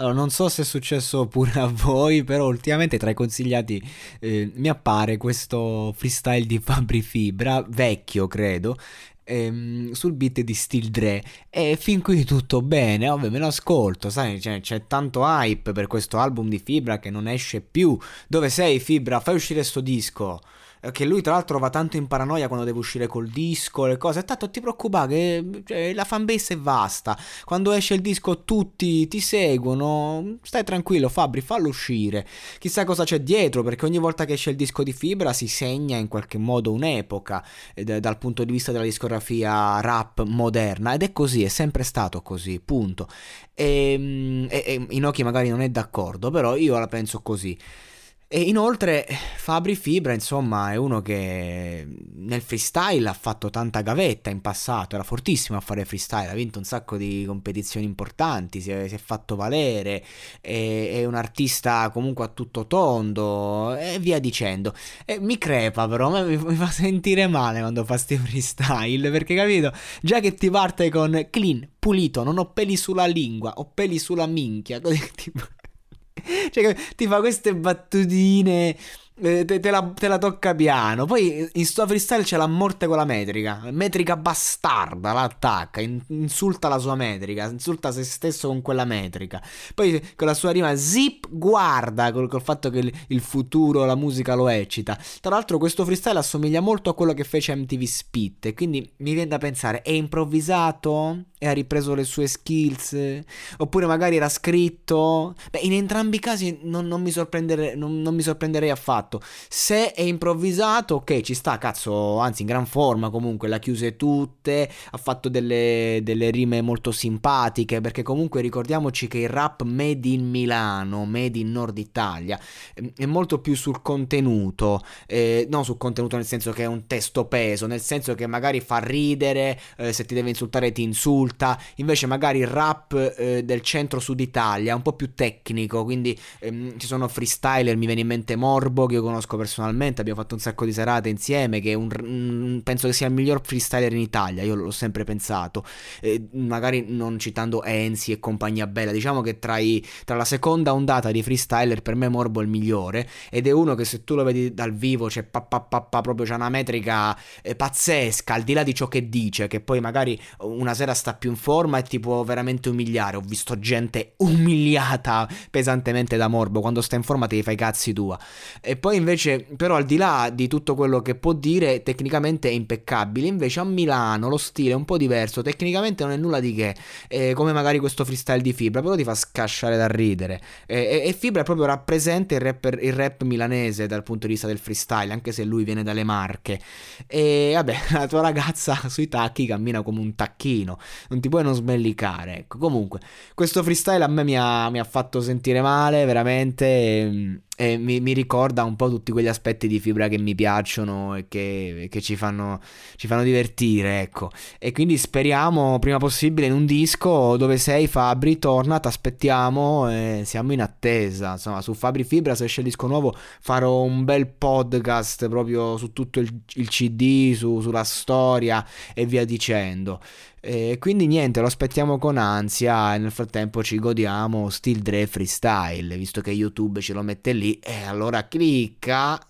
Allora, non so se è successo pure a voi, però ultimamente tra i consigliati eh, mi appare questo freestyle di Fabri Fibra, vecchio credo, ehm, sul beat di Steel Dre e fin qui tutto bene, ovvio me lo ascolto, sai, c'è, c'è tanto hype per questo album di Fibra che non esce più. Dove sei Fibra? Fai uscire sto disco. Eh, che lui tra l'altro va tanto in paranoia quando deve uscire col disco, le cose, tanto ti preoccupa che cioè, la fanbase è vasta, quando esce il disco tutti ti seguono, stai tranquillo Fabri, fallo uscire, chissà cosa c'è dietro, perché ogni volta che esce il disco di Fibra si segna in qualche modo un'epoca eh, dal punto di vista della discografia rap moderna, ed è così, è sempre stato così, punto. Ehm, e, e, e Inoki magari non è d'accordo, però io la penso così. E inoltre Fabri Fibra, insomma, è uno che nel freestyle ha fatto tanta gavetta in passato, era fortissimo a fare freestyle, ha vinto un sacco di competizioni importanti, si è, si è fatto valere, è, è, un artista comunque a tutto tondo e via dicendo. E mi crepa però, mi, mi fa sentire male quando fa sti freestyle, perché capito? Già che ti parte con clean, pulito, non ho peli sulla lingua, ho peli sulla minchia, tipo... cioè, ti fa queste battutine te, te, la, te, la, tocca piano. Poi in sto freestyle c'è la morte con la metrica. Metrica bastarda, l'attacca, in, insulta la sua metrica, insulta se stesso con quella metrica. Poi con la sua rima zip guarda col, col fatto che il, il, futuro, la musica lo eccita. Tra l'altro questo freestyle assomiglia molto a quello che fece MTV Spit. E quindi mi viene da pensare, è improvvisato? E ha ripreso le sue skills? Oppure magari era scritto? Beh, in entrambi i casi non, non, mi, sorprendere, non, non mi sorprenderei affatto fatto. Se è improvvisato, ok, ci sta, cazzo, anzi in gran forma comunque, l'ha chiuse tutte, ha fatto delle, delle rime molto simpatiche, perché comunque ricordiamoci che il rap made in Milano, made in Nord Italia, ehm, è molto più sul contenuto, eh, non sul contenuto nel senso che è un testo peso, nel senso che magari fa ridere, eh, se ti deve insultare ti insulta, invece magari il rap eh, del centro-sud Italia è un po' più tecnico, quindi ehm, ci sono freestyler, mi viene in mente Morbo, che io conosco personalmente, abbiamo fatto un sacco di serate insieme, che un, penso che sia il miglior freestyler in Italia, io l'ho sempre pensato, eh, magari non citando Enzi e compagnia bella, diciamo che tra, i, tra, la seconda ondata di freestyler per me Morbo è il migliore, ed è uno che se tu lo vedi dal vivo c'è pa, pa, pa, pa proprio c'è una metrica eh, pazzesca, al di là di ciò che dice, che poi magari una sera sta più in forma e ti può veramente umiliare, ho visto gente umiliata pesantemente da Morbo, quando sta in forma ti fai cazzi tua. E poi invece, però al di là di tutto quello che può dire, tecnicamente è impeccabile. Invece a Milano lo stile è un po' diverso, tecnicamente non è nulla di che, eh, come magari questo freestyle di Fibra, però ti fa scasciare da ridere. Eh, e, Fibra proprio rappresenta il, rapper, il rap milanese dal punto di vista del freestyle, anche se lui viene dalle Marche. E vabbè, la tua ragazza sui tacchi cammina come un tacchino, non ti puoi non smellicare. Ecco, comunque, questo freestyle a me mi ha, mi ha fatto sentire male, veramente. Ehm, e mi, mi, ricorda un po' tutti quegli aspetti di fibra che mi piacciono e che, che ci, fanno, ci, fanno, divertire, ecco. E quindi speriamo prima possibile in un disco dove sei Fabri, torna, ti aspettiamo e siamo in attesa. Insomma, su Fabri Fibra se esce il disco nuovo farò un bel podcast proprio su tutto il, il CD, su, sulla storia e via dicendo. E quindi niente, lo aspettiamo con ansia e nel frattempo ci godiamo Steel Dre Freestyle, visto che YouTube ce lo mette lì e allora clicca